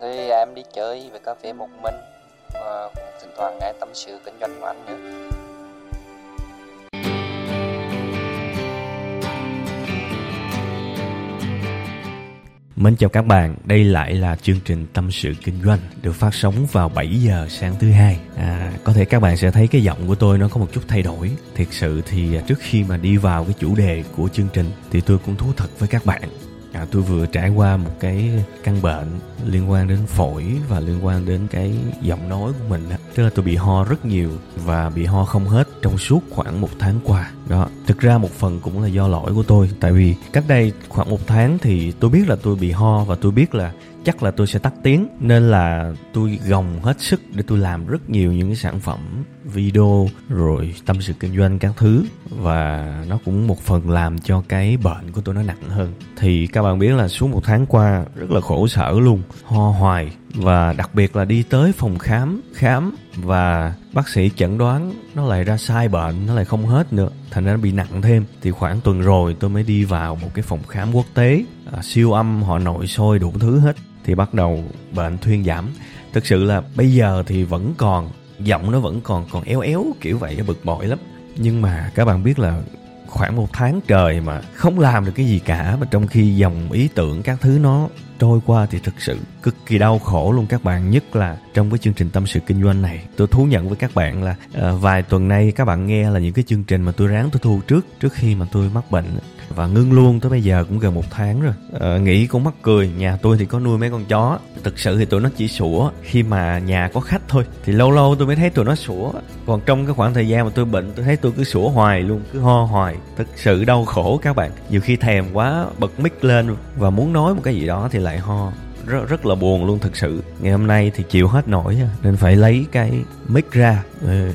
Thì em đi chơi về cà phê một mình và cũng thỉnh thoảng nghe tâm sự kinh doanh của anh nữa. Mến chào các bạn, đây lại là chương trình Tâm sự Kinh doanh được phát sóng vào 7 giờ sáng thứ hai. À, có thể các bạn sẽ thấy cái giọng của tôi nó có một chút thay đổi. Thiệt sự thì trước khi mà đi vào cái chủ đề của chương trình thì tôi cũng thú thật với các bạn à, tôi vừa trải qua một cái căn bệnh liên quan đến phổi và liên quan đến cái giọng nói của mình đó, tức là tôi bị ho rất nhiều và bị ho không hết trong suốt khoảng một tháng qua. Đó thực ra một phần cũng là do lỗi của tôi. Tại vì cách đây khoảng một tháng thì tôi biết là tôi bị ho và tôi biết là chắc là tôi sẽ tắt tiếng nên là tôi gồng hết sức để tôi làm rất nhiều những cái sản phẩm video rồi tâm sự kinh doanh các thứ. Và nó cũng một phần làm cho cái bệnh của tôi nó nặng hơn. Thì các bạn biết là suốt một tháng qua rất là khổ sở luôn ho hoài. Và đặc biệt là đi tới phòng khám khám và bác sĩ chẩn đoán nó lại ra sai bệnh nó lại không hết nữa. Thành ra nó bị nặng thêm. Thì khoảng tuần rồi tôi mới đi vào một cái phòng khám quốc tế. À, siêu âm họ nội soi đủ thứ hết thì bắt đầu bệnh thuyên giảm. Thực sự là bây giờ thì vẫn còn giọng nó vẫn còn còn éo éo kiểu vậy bực bội lắm. Nhưng mà các bạn biết là khoảng một tháng trời mà không làm được cái gì cả mà trong khi dòng ý tưởng các thứ nó trôi qua thì thực sự cực kỳ đau khổ luôn các bạn. Nhất là trong cái chương trình tâm sự kinh doanh này tôi thú nhận với các bạn là uh, vài tuần nay các bạn nghe là những cái chương trình mà tôi ráng tôi thu trước trước khi mà tôi mắc bệnh và ngưng luôn tới bây giờ cũng gần một tháng rồi. À, nghĩ cũng mắc cười nhà tôi thì có nuôi mấy con chó. Thực sự thì tụi nó chỉ sủa khi mà nhà có khách thôi. Thì lâu lâu tôi mới thấy tụi nó sủa. Còn trong cái khoảng thời gian mà tôi bệnh tôi thấy tôi cứ sủa hoài luôn cứ ho hoài. Thực sự đau khổ các bạn. Nhiều khi thèm quá bật mic lên và muốn nói một cái gì đó thì lại ho. Rất rất là buồn luôn thực sự. Ngày hôm nay thì chịu hết nổi à, nên phải lấy cái mic ra. Ờ,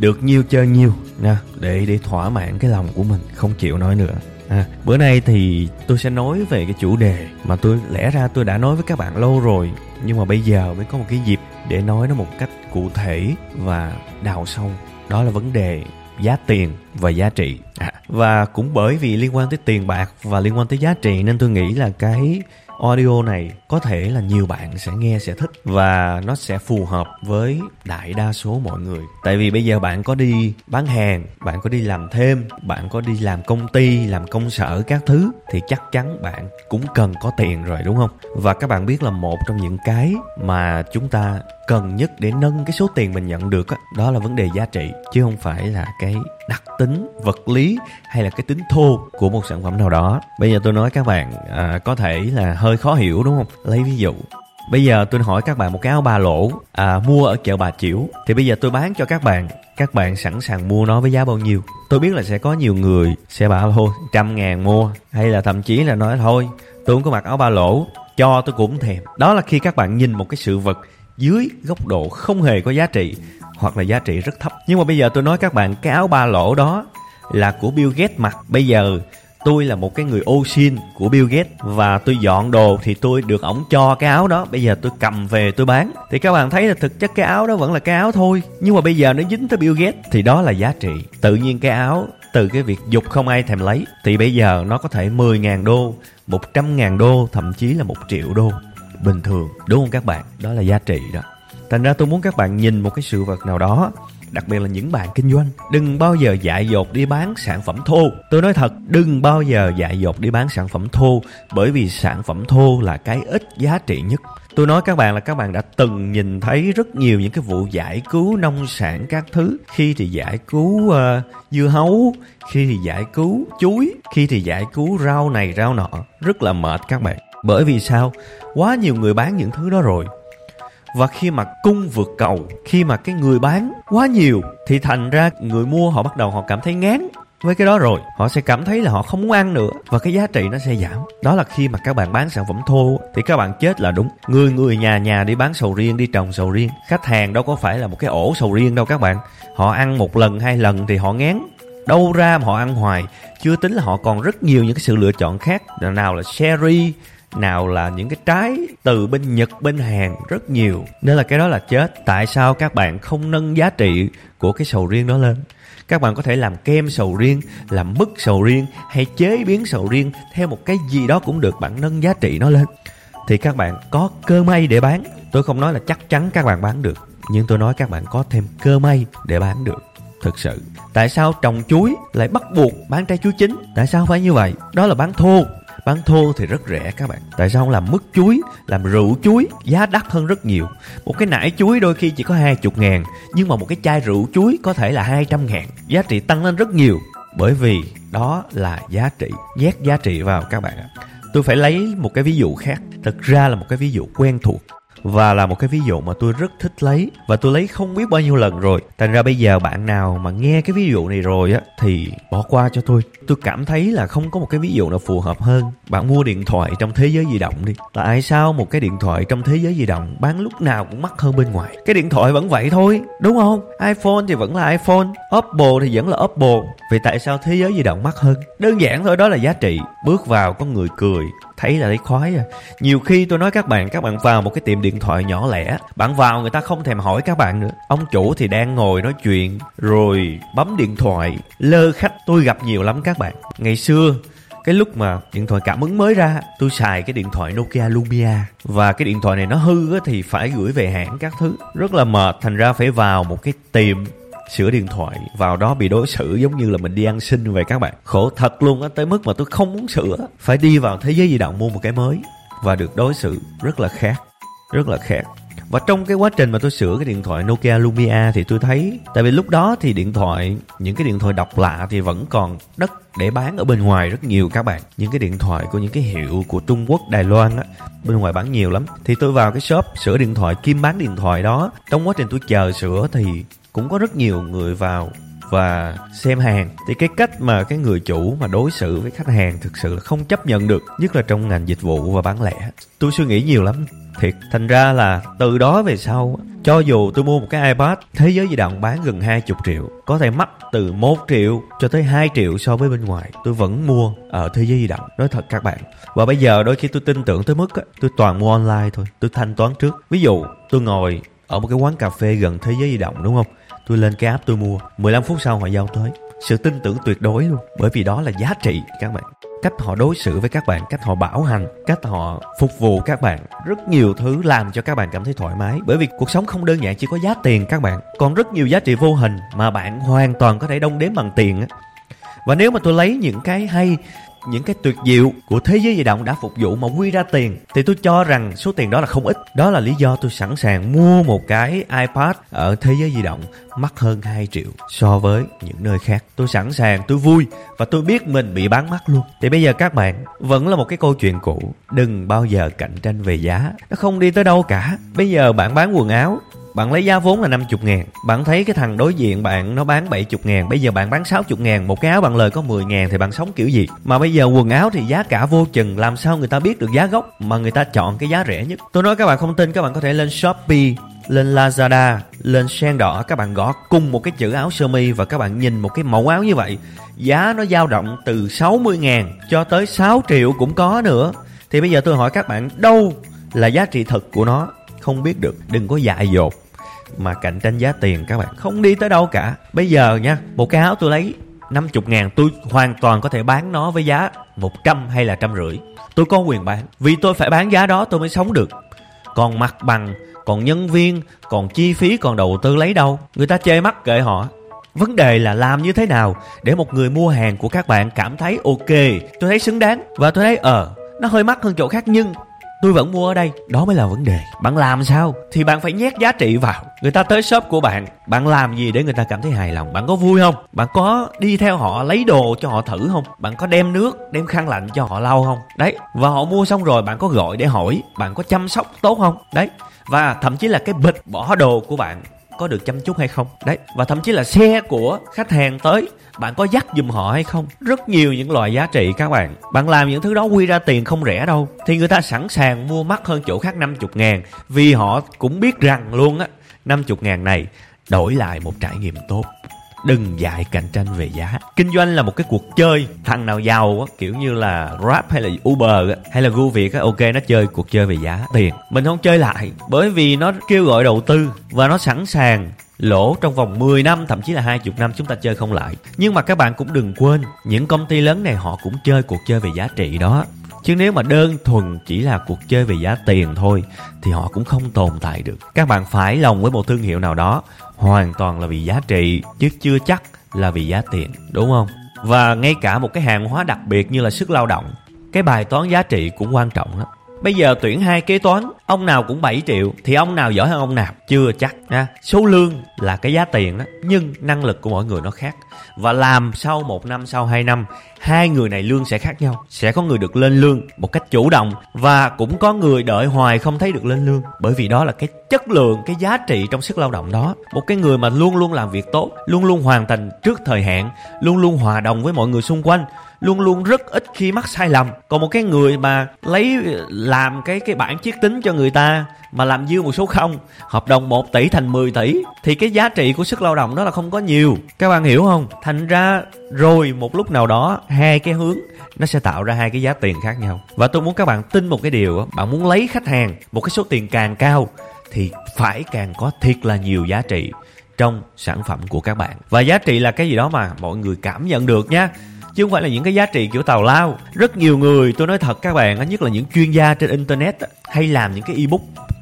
được nhiêu chơi nhiêu nha. Để để thỏa mãn cái lòng của mình không chịu nói nữa ha bữa nay thì tôi sẽ nói về cái chủ đề mà tôi, lẽ ra tôi đã nói với các bạn lâu rồi, nhưng mà bây giờ mới có một cái dịp để nói nó một cách cụ thể và đào sâu. Đó là vấn đề giá tiền và giá trị. À, và cũng bởi vì liên quan tới tiền bạc và liên quan tới giá trị nên tôi nghĩ là cái audio này có thể là nhiều bạn sẽ nghe sẽ thích và nó sẽ phù hợp với đại đa số mọi người. Tại vì bây giờ bạn có đi bán hàng bạn có đi làm thêm bạn có đi làm công ty làm công sở các thứ thì chắc chắn bạn cũng cần có tiền rồi đúng không? Và các bạn biết là một trong những cái mà chúng ta cần nhất để nâng cái số tiền mình nhận được đó, đó là vấn đề giá trị chứ không phải là cái đặc tính vật lý hay là cái tính thô của một sản phẩm nào đó. Bây giờ tôi nói các bạn à, có thể là hơi khó hiểu đúng không? Lấy ví dụ. Bây giờ tôi hỏi các bạn một cái áo ba lỗ à, mua ở chợ bà chiểu. Thì bây giờ tôi bán cho các bạn các bạn sẵn sàng mua nó với giá bao nhiêu? Tôi biết là sẽ có nhiều người sẽ bảo thôi trăm ngàn mua. Hay là thậm chí là nói thôi tôi không có mặc áo ba lỗ cho tôi cũng thèm. Đó là khi các bạn nhìn một cái sự vật dưới góc độ không hề có giá trị hoặc là giá trị rất thấp. Nhưng mà bây giờ tôi nói các bạn, cái áo ba lỗ đó là của Bill Gates mặc. Bây giờ tôi là một cái người ô xin của Bill Gates và tôi dọn đồ thì tôi được ổng cho cái áo đó. Bây giờ tôi cầm về tôi bán. Thì các bạn thấy là thực chất cái áo đó vẫn là cái áo thôi. Nhưng mà bây giờ nó dính tới Bill Gates thì đó là giá trị. Tự nhiên cái áo từ cái việc dục không ai thèm lấy thì bây giờ nó có thể 10.000 đô 100.000 đô, thậm chí là một triệu đô. Bình thường, đúng không các bạn? Đó là giá trị đó thành ra tôi muốn các bạn nhìn một cái sự vật nào đó đặc biệt là những bạn kinh doanh. Đừng bao giờ dại dột đi bán sản phẩm thô. Tôi nói thật đừng bao giờ dại dột đi bán sản phẩm thô bởi vì sản phẩm thô là cái ít giá trị nhất. Tôi nói các bạn là các bạn đã từng nhìn thấy rất nhiều những cái vụ giải cứu nông sản các thứ. Khi thì giải cứu uh, dưa hấu khi thì giải cứu chuối khi thì giải cứu rau này rau nọ. Rất là mệt các bạn. Bởi vì sao? Quá nhiều người bán những thứ đó rồi và khi mà cung vượt cầu, khi mà cái người bán quá nhiều, thì thành ra người mua họ bắt đầu họ cảm thấy ngán với cái đó rồi. Họ sẽ cảm thấy là họ không muốn ăn nữa và cái giá trị nó sẽ giảm. Đó là khi mà các bạn bán sản phẩm thô thì các bạn chết là đúng. Người người nhà nhà đi bán sầu riêng, đi trồng sầu riêng. Khách hàng đâu có phải là một cái ổ sầu riêng đâu các bạn. Họ ăn một lần, hai lần thì họ ngán. Đâu ra mà họ ăn hoài. Chưa tính là họ còn rất nhiều những cái sự lựa chọn khác. Nào là sherry nào là những cái trái từ bên Nhật, bên Hàn rất nhiều. Nên là cái đó là chết. Tại sao các bạn không nâng giá trị của cái sầu riêng đó lên? Các bạn có thể làm kem sầu riêng, làm mứt sầu riêng hay chế biến sầu riêng theo một cái gì đó cũng được. Bạn nâng giá trị nó lên. Thì các bạn có cơ may để bán. Tôi không nói là chắc chắn các bạn bán được. Nhưng tôi nói các bạn có thêm cơ may để bán được thực sự tại sao trồng chuối lại bắt buộc bán trái chuối chín tại sao phải như vậy đó là bán thô bán thô thì rất rẻ các bạn. Tại sao không làm mứt chuối, làm rượu chuối? Giá đắt hơn rất nhiều. Một cái nải chuối đôi khi chỉ có hai chục ngàn, nhưng mà một cái chai rượu chuối có thể là hai trăm ngàn. Giá trị tăng lên rất nhiều. Bởi vì đó là giá trị, nhét giá trị vào các bạn ạ. Tôi phải lấy một cái ví dụ khác. Thực ra là một cái ví dụ quen thuộc và là một cái ví dụ mà tôi rất thích lấy. Và tôi lấy không biết bao nhiêu lần rồi. Thành ra bây giờ bạn nào mà nghe cái ví dụ này rồi á, thì bỏ qua cho tôi. Tôi cảm thấy là không có một cái ví dụ nào phù hợp hơn. Bạn mua điện thoại trong thế giới di động đi. Tại sao một cái điện thoại trong thế giới di động bán lúc nào cũng mắc hơn bên ngoài? Cái điện thoại vẫn vậy thôi, đúng không? iphone thì vẫn là iphone, oppo thì vẫn là oppo. Vì tại sao thế giới di động mắc hơn? Đơn giản thôi, đó là giá trị. Bước vào có người cười thấy là thấy khoái à. Nhiều khi tôi nói các bạn các bạn vào một cái tiệm điện thoại nhỏ lẻ, bạn vào người ta không thèm hỏi các bạn nữa. Ông chủ thì đang ngồi nói chuyện, rồi bấm điện thoại, lơ khách. Tôi gặp nhiều lắm các bạn. Ngày xưa, cái lúc mà điện thoại cảm ứng mới ra, tôi xài cái điện thoại Nokia Lumia. Và cái điện thoại này nó hư thì phải gửi về hãng các thứ. Rất là mệt, thành ra phải vào một cái tiệm sửa điện thoại, vào đó bị đối xử giống như là mình đi ăn xin vậy các bạn. Khổ thật luôn á, tới mức mà tôi không muốn sửa. Phải đi vào thế giới di động mua một cái mới. Và được đối xử rất là khác, rất là khác. Và trong cái quá trình mà tôi sửa cái điện thoại Nokia Lumia thì tôi thấy, tại vì lúc đó thì điện thoại, những cái điện thoại độc lạ thì vẫn còn đất để bán ở bên ngoài rất nhiều các bạn. Những cái điện thoại của những cái hiệu của Trung Quốc, Đài Loan á, bên ngoài bán nhiều lắm. Thì tôi vào cái shop sửa điện thoại, kim bán điện thoại đó. Trong quá trình tôi chờ sửa thì cũng có rất nhiều người vào và xem hàng. Thì cái cách mà cái người chủ mà đối xử với khách hàng thực sự là không chấp nhận được, nhất là trong ngành dịch vụ và bán lẻ. Tôi suy nghĩ nhiều lắm. Thiệt, thành ra là từ đó về sau, cho dù tôi mua một cái ipad, thế giới di động bán gần 20 triệu, có thể mắc từ 1 triệu cho tới 2 triệu so với bên ngoài, tôi vẫn mua ở thế giới di động. Nói thật các bạn, và bây giờ đôi khi tôi tin tưởng tới mức tôi toàn mua online thôi, tôi thanh toán trước. Ví dụ, tôi ngồi ở một cái quán cà phê gần thế giới di động, đúng không? Tôi lên cái app tôi mua. 15 phút sau họ giao tới. Sự tin tưởng tuyệt đối luôn. Bởi vì đó là giá trị, các bạn. Cách họ đối xử với các bạn, cách họ bảo hành, cách họ phục vụ các bạn. Rất nhiều thứ làm cho các bạn cảm thấy thoải mái. Bởi vì cuộc sống không đơn giản chỉ có giá tiền, các bạn. Còn rất nhiều giá trị vô hình mà bạn hoàn toàn có thể đong đếm bằng tiền á. Và nếu mà tôi lấy những cái hay những cái tuyệt diệu của thế giới di động đã phục vụ mà quy ra tiền, thì tôi cho rằng số tiền đó là không ít. Đó là lý do tôi sẵn sàng mua một cái ipad ở thế giới di động mắc hơn 2 triệu so với những nơi khác. Tôi sẵn sàng, tôi vui và tôi biết mình bị bán mắc luôn. Thì bây giờ các bạn, vẫn là một cái câu chuyện cũ, đừng bao giờ cạnh tranh về giá. Nó không đi tới đâu cả. Bây giờ bạn bán quần áo bạn lấy giá vốn là 50 ngàn Bạn thấy cái thằng đối diện bạn nó bán 70 ngàn Bây giờ bạn bán 60 ngàn Một cái áo bạn lời có 10 ngàn thì bạn sống kiểu gì Mà bây giờ quần áo thì giá cả vô chừng Làm sao người ta biết được giá gốc Mà người ta chọn cái giá rẻ nhất Tôi nói các bạn không tin Các bạn có thể lên Shopee lên Lazada, lên sen đỏ các bạn gõ cùng một cái chữ áo sơ mi và các bạn nhìn một cái mẫu áo như vậy. Giá nó dao động từ 60 ngàn cho tới 6 triệu cũng có nữa. Thì bây giờ tôi hỏi các bạn đâu là giá trị thực của nó? Không biết được, đừng có dại dột mà cạnh tranh giá tiền các bạn, không đi tới đâu cả. Bây giờ nha, một cái áo tôi lấy 50 ngàn, tôi hoàn toàn có thể bán nó với giá 100 hay là trăm rưỡi. Tôi có quyền bán, vì tôi phải bán giá đó tôi mới sống được. Còn mặt bằng, còn nhân viên, còn chi phí, còn đầu tư lấy đâu? Người ta chê mắt kệ họ. Vấn đề là làm như thế nào để một người mua hàng của các bạn cảm thấy ok? Tôi thấy xứng đáng và tôi thấy ờ nó hơi mắc hơn chỗ khác nhưng tôi vẫn mua ở đây. Đó mới là vấn đề. Bạn làm sao thì bạn phải nhét giá trị vào người ta tới shop của bạn bạn làm gì để người ta cảm thấy hài lòng? Bạn có vui không? Bạn có đi theo họ, lấy đồ cho họ thử không? Bạn có đem nước, đem khăn lạnh cho họ lau không? Đấy, và họ mua xong rồi bạn có gọi để hỏi, bạn có chăm sóc tốt không? Đấy, và thậm chí là cái bịch bỏ đồ của bạn có được chăm chút hay không? Đấy, và thậm chí là xe của khách hàng tới, bạn có dắt giùm họ hay không? Rất nhiều những loại giá trị các bạn. Bạn làm những thứ đó quy ra tiền không rẻ đâu. Thì người ta sẵn sàng mua mắc hơn chỗ khác 50 ngàn vì họ cũng biết rằng luôn á 50 ngàn này đổi lại một trải nghiệm tốt. Đừng dại cạnh tranh về giá. Kinh doanh là một cái cuộc chơi. Thằng nào giàu á kiểu như là grab hay là uber á, hay là gu việt á ok nó chơi cuộc chơi về giá tiền. Mình không chơi lại bởi vì nó kêu gọi đầu tư và nó sẵn sàng lỗ trong vòng 10 năm thậm chí là 20 năm chúng ta chơi không lại. Nhưng mà các bạn cũng đừng quên những công ty lớn này họ cũng chơi cuộc chơi về giá trị đó chứ nếu mà đơn thuần chỉ là cuộc chơi về giá tiền thôi thì họ cũng không tồn tại được. Các bạn phải lòng với một thương hiệu nào đó hoàn toàn là vì giá trị chứ chưa chắc là vì giá tiền đúng không? Và ngay cả một cái hàng hóa đặc biệt như là sức lao động cái bài toán giá trị cũng quan trọng lắm. Bây giờ tuyển hai kế toán, ông nào cũng 7 triệu thì ông nào giỏi hơn ông nào? Chưa chắc nha. Số lương là cái giá tiền đó, nhưng năng lực của mỗi người nó khác. Và làm sau một năm, sau 2 năm, hai người này lương sẽ khác nhau. Sẽ có người được lên lương một cách chủ động và cũng có người đợi hoài không thấy được lên lương. Bởi vì đó là cái chất lượng, cái giá trị trong sức lao động đó. Một cái người mà luôn luôn làm việc tốt, luôn luôn hoàn thành trước thời hạn, luôn luôn hòa đồng với mọi người xung quanh luôn luôn rất ít khi mắc sai lầm còn một cái người mà lấy làm cái cái bản chiết tính cho người ta, mà làm dư một số không, hợp đồng 1 tỷ thành 10 tỷ, thì cái giá trị của sức lao động đó là không có nhiều. Các bạn hiểu không? Thành ra rồi một lúc nào đó, hai cái hướng, nó sẽ tạo ra hai cái giá tiền khác nhau. Và tôi muốn các bạn tin một cái điều bạn muốn lấy khách hàng một cái số tiền càng cao, thì phải càng có thiệt là nhiều giá trị trong sản phẩm của các bạn. Và giá trị là cái gì đó mà mọi người cảm nhận được nhé chứ không phải là những cái giá trị kiểu tào lao. Rất nhiều người tôi nói thật các bạn nhất là những chuyên gia trên internet hay làm những cái ebook.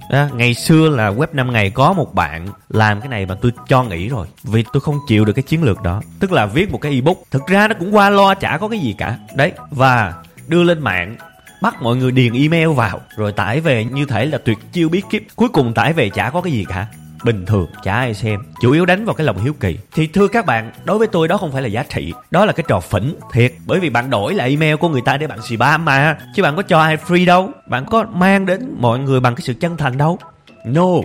À, ngày xưa là web 5 ngày có một bạn làm cái này mà tôi cho nghỉ rồi vì tôi không chịu được cái chiến lược đó. Tức là viết một cái ebook. Thực ra nó cũng qua lo chả có cái gì cả. Đấy và đưa lên mạng bắt mọi người điền email vào rồi tải về như thể là tuyệt chiêu bí kíp cuối cùng tải về chả có cái gì cả bình thường, chả ai xem. Chủ yếu đánh vào cái lòng hiếu kỳ. Thì thưa các bạn, đối với tôi đó không phải là giá trị. Đó là cái trò phỉnh thiệt. Bởi vì bạn đổi lại email của người ta để bạn xì ba mà. Chứ bạn có cho ai free đâu. Bạn có mang đến mọi người bằng cái sự chân thành đâu. No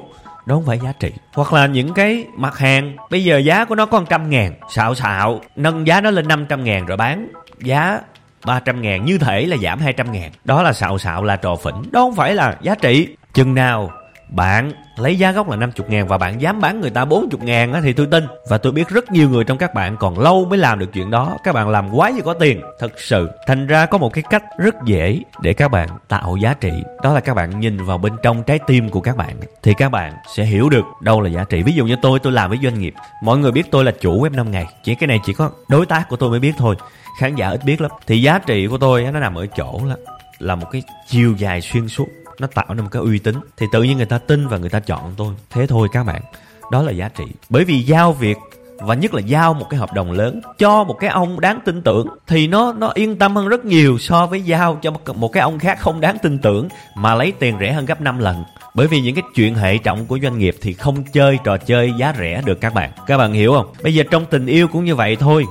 đó không phải giá trị. Hoặc là những cái mặt hàng, bây giờ giá của nó có trăm ngàn. Xạo xạo, nâng giá nó lên 500 ngàn rồi bán giá 300 ngàn. Như thể là giảm 200 ngàn. Đó là xạo xạo là trò phỉnh. Đó không phải là giá trị. Chừng nào bạn lấy giá gốc là 50 ngàn và bạn dám bán người ta 40 ngàn á, thì tôi tin. Và tôi biết rất nhiều người trong các bạn còn lâu mới làm được chuyện đó. Các bạn làm quá gì có tiền. Thật sự. Thành ra có một cái cách rất dễ để các bạn tạo giá trị. Đó là các bạn nhìn vào bên trong trái tim của các bạn. Thì các bạn sẽ hiểu được đâu là giá trị. Ví dụ như tôi, tôi làm với doanh nghiệp. Mọi người biết tôi là chủ web 5 ngày. Chỉ cái này chỉ có đối tác của tôi mới biết thôi. Khán giả ít biết lắm. Thì giá trị của tôi nó nằm ở chỗ là là một cái chiều dài xuyên suốt nó tạo nên một cái uy tín. Thì tự nhiên người ta tin và người ta chọn tôi. Thế thôi các bạn. Đó là giá trị. Bởi vì giao việc, và nhất là giao một cái hợp đồng lớn, cho một cái ông đáng tin tưởng, thì nó nó yên tâm hơn rất nhiều so với giao cho một cái ông khác không đáng tin tưởng mà lấy tiền rẻ hơn gấp 5 lần. Bởi vì những cái chuyện hệ trọng của doanh nghiệp thì không chơi trò chơi giá rẻ được các bạn. Các bạn hiểu không? Bây giờ trong tình yêu cũng như vậy thôi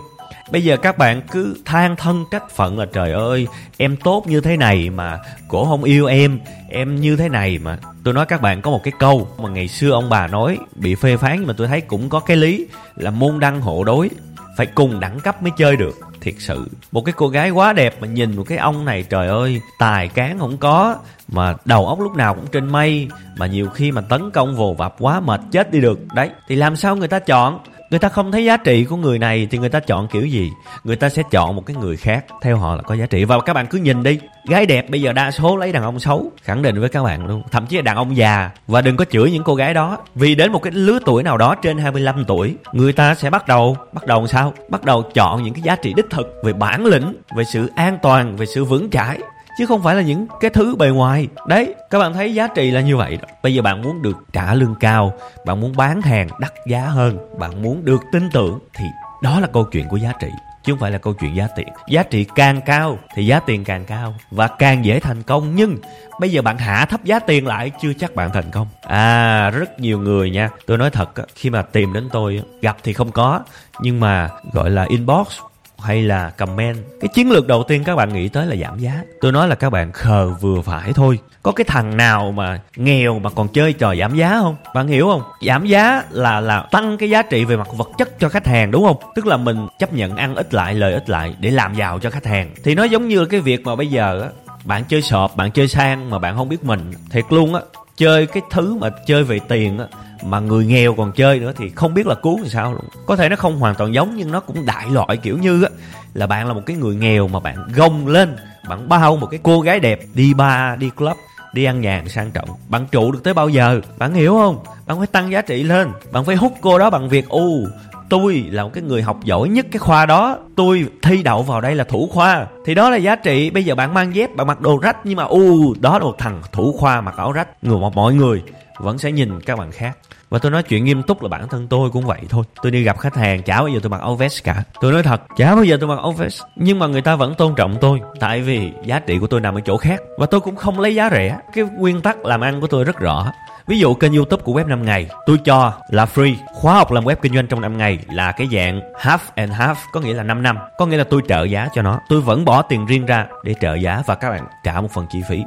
bây giờ các bạn cứ than thân trách phận là, trời ơi, em tốt như thế này mà cổ không yêu em em như thế này mà. Tôi nói các bạn có một cái câu mà ngày xưa ông bà nói, bị phê phán nhưng mà tôi thấy cũng có cái lý là môn đăng hộ đối, phải cùng đẳng cấp mới chơi được, thiệt sự. Một cái cô gái quá đẹp mà nhìn một cái ông này, trời ơi, tài cán không có, mà đầu óc lúc nào cũng trên mây, mà nhiều khi mà tấn công vồ vập quá mệt chết đi được. Đấy, thì làm sao người ta chọn? Người ta không thấy giá trị của người này thì người ta chọn kiểu gì? Người ta sẽ chọn một cái người khác, theo họ là có giá trị. Và các bạn cứ nhìn đi, gái đẹp bây giờ đa số lấy đàn ông xấu, khẳng định với các bạn luôn. Thậm chí là đàn ông già. Và đừng có chửi những cô gái đó. Vì đến một cái lứa tuổi nào đó trên 25 tuổi, người ta sẽ bắt đầu bắt đầu sao? Bắt đầu chọn những cái giá trị đích thực về bản lĩnh, về sự an toàn, về sự vững chãi chứ không phải là những cái thứ bề ngoài. Đấy, các bạn thấy giá trị là như vậy đó. bây giờ bạn muốn được trả lương cao, bạn muốn bán hàng đắt giá hơn, bạn muốn được tin tưởng, thì đó là câu chuyện của giá trị, chứ không phải là câu chuyện giá tiền giá trị càng cao thì giá tiền càng cao và càng dễ thành công. Nhưng bây giờ bạn hạ thấp giá tiền lại, chưa chắc bạn thành công. À rất nhiều người nha, tôi nói thật khi mà tìm đến tôi gặp thì không có, nhưng mà gọi là inbox hay là comment? Cái chiến lược đầu tiên các bạn nghĩ tới là giảm giá. Tôi nói là các bạn khờ vừa phải thôi. Có cái thằng nào mà nghèo mà còn chơi trò giảm giá không? Bạn hiểu không? Giảm giá là là tăng cái giá trị về mặt vật chất cho khách hàng, đúng không? Tức là mình chấp nhận ăn ít lại, lời ít lại để làm giàu cho khách hàng. Thì nó giống như cái việc mà bây giờ á, bạn chơi sọp bạn chơi sang mà bạn không biết mình, thiệt luôn á chơi cái thứ mà chơi về tiền á, mà người nghèo còn chơi nữa thì không biết là cứu làm sao luôn. Có thể nó không hoàn toàn giống nhưng nó cũng đại loại kiểu như á, là bạn là một cái người nghèo mà bạn gông lên, bạn bao một cái cô gái đẹp đi bar, đi club, đi ăn nhàn sang trọng. Bạn trụ được tới bao giờ? Bạn hiểu không? Bạn phải tăng giá trị lên, bạn phải hút cô đó bằng việc u tôi là một cái người học giỏi nhất cái khoa đó. Tôi thi đậu vào đây là thủ khoa. Thì đó là giá trị. Bây giờ bạn mang dép, bạn mặc đồ rách nhưng mà, u, đó là một thằng thủ khoa mặc áo rách. Người, mọi người vẫn sẽ nhìn các bạn khác. Và tôi nói chuyện nghiêm túc là bản thân tôi cũng vậy thôi. Tôi đi gặp khách hàng, chả bao giờ tôi mặc áo vest cả. Tôi nói thật, chả bao giờ tôi mặc áo vest, nhưng mà người ta vẫn tôn trọng tôi, tại vì giá trị của tôi nằm ở chỗ khác. Và tôi cũng không lấy giá rẻ, cái nguyên tắc làm ăn của tôi rất rõ. Ví dụ kênh youtube của web 5 ngày, Tôi cho là free. Khóa học làm web kinh doanh trong 5 ngày Là cái dạng half and half, Có nghĩa là 5 năm. Có nghĩa là tôi trợ giá cho nó. Tôi vẫn bỏ tiền riêng ra để trợ giá Và các bạn trả một phần chi phí.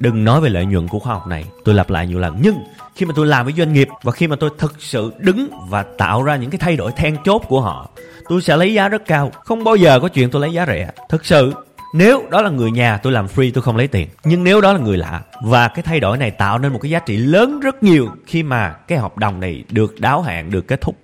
Đừng nói về lợi nhuận của khoa học này. Tôi lặp lại nhiều lần, Nhưng khi mà tôi làm với doanh nghiệp Và khi mà tôi thực sự đứng và tạo ra những cái thay đổi then chốt của họ, Tôi sẽ lấy giá rất cao. Không bao giờ có chuyện tôi lấy giá rẻ. Thực sự, nếu đó là người nhà tôi làm free, tôi không lấy tiền. Nhưng nếu đó là người lạ, và cái thay đổi này tạo nên một cái giá trị lớn rất nhiều khi mà cái hợp đồng này được đáo hạn, được kết thúc,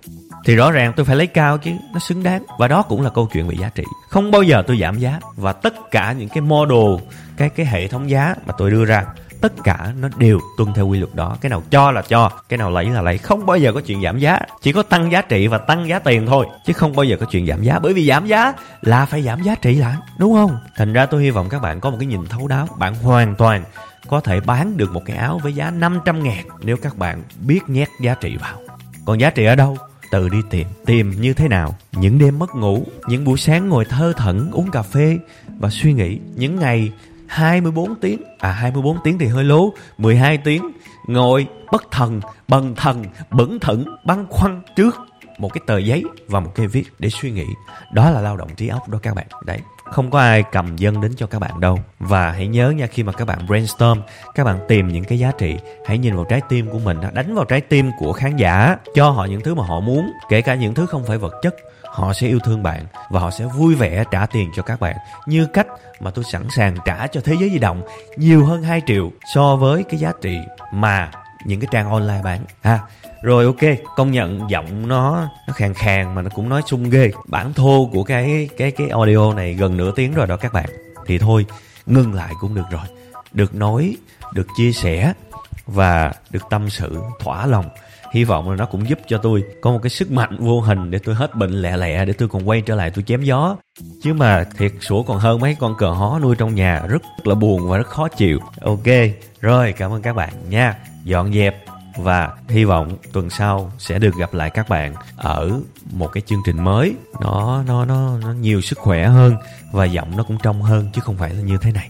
thì rõ ràng tôi phải lấy cao chứ, nó xứng đáng. Và đó cũng là câu chuyện về giá trị. Không bao giờ tôi giảm giá. Và tất cả những cái model cái cái hệ thống giá mà tôi đưa ra, tất cả nó đều tuân theo quy luật đó. Cái nào cho là cho, cái nào lấy là lấy. Không bao giờ có chuyện giảm giá, chỉ có tăng giá trị và tăng giá tiền thôi, chứ không bao giờ có chuyện giảm giá. Bởi vì giảm giá là phải giảm giá trị lại, đúng không? Thành ra tôi hy vọng các bạn có một cái nhìn thấu đáo. Bạn hoàn toàn có thể bán được một cái áo với giá 500 ngàn nếu các bạn biết nhét giá trị vào. Còn giá trị ở đâu? Tự đi tìm. Tìm như thế nào? Những đêm mất ngủ, những buổi sáng ngồi thơ thẩn, uống cà phê và suy nghĩ. Những ngày 24 tiếng. À 24 tiếng thì hơi lố. 12 tiếng Ngồi bất thần, bần thần, bẩn thận, băn khoăn trước một cái tờ giấy và một cây viết để suy nghĩ. Đó là lao động trí óc đó các bạn. Đấy không có ai cầm dân đến cho các bạn đâu. Và hãy nhớ nha khi mà các bạn brainstorm các bạn tìm những cái giá trị hãy nhìn vào trái tim của mình đánh vào trái tim của khán giả cho họ những thứ mà họ muốn kể cả những thứ không phải vật chất họ sẽ yêu thương bạn và họ sẽ vui vẻ trả tiền cho các bạn. Như cách mà tôi sẵn sàng trả cho thế giới di động nhiều hơn 2 triệu so với cái giá trị mà những cái trang online bán. Ha, rồi ok, công nhận giọng nó nó khàn khàn mà nó cũng nói sung ghê. Bản thô của cái cái cái audio này gần nửa tiếng rồi đó các bạn. Thì thôi, ngưng lại cũng được rồi. Được nói, được chia sẻ và được tâm sự, thỏa lòng. Hy vọng là nó cũng giúp cho tôi có một cái sức mạnh vô hình để tôi hết bệnh lẹ lẹ, để tôi còn quay trở lại tôi chém gió. Chứ mà thiệt sủa còn hơn mấy con cờ hó nuôi trong nhà rất là buồn và rất khó chịu. Ok, rồi, cảm ơn các bạn nha. Dọn dẹp và hy vọng tuần sau sẽ được gặp lại các bạn ở một cái chương trình mới. Nó nó nó nó nhiều sức khỏe hơn và giọng nó cũng trong hơn chứ không phải là như thế này.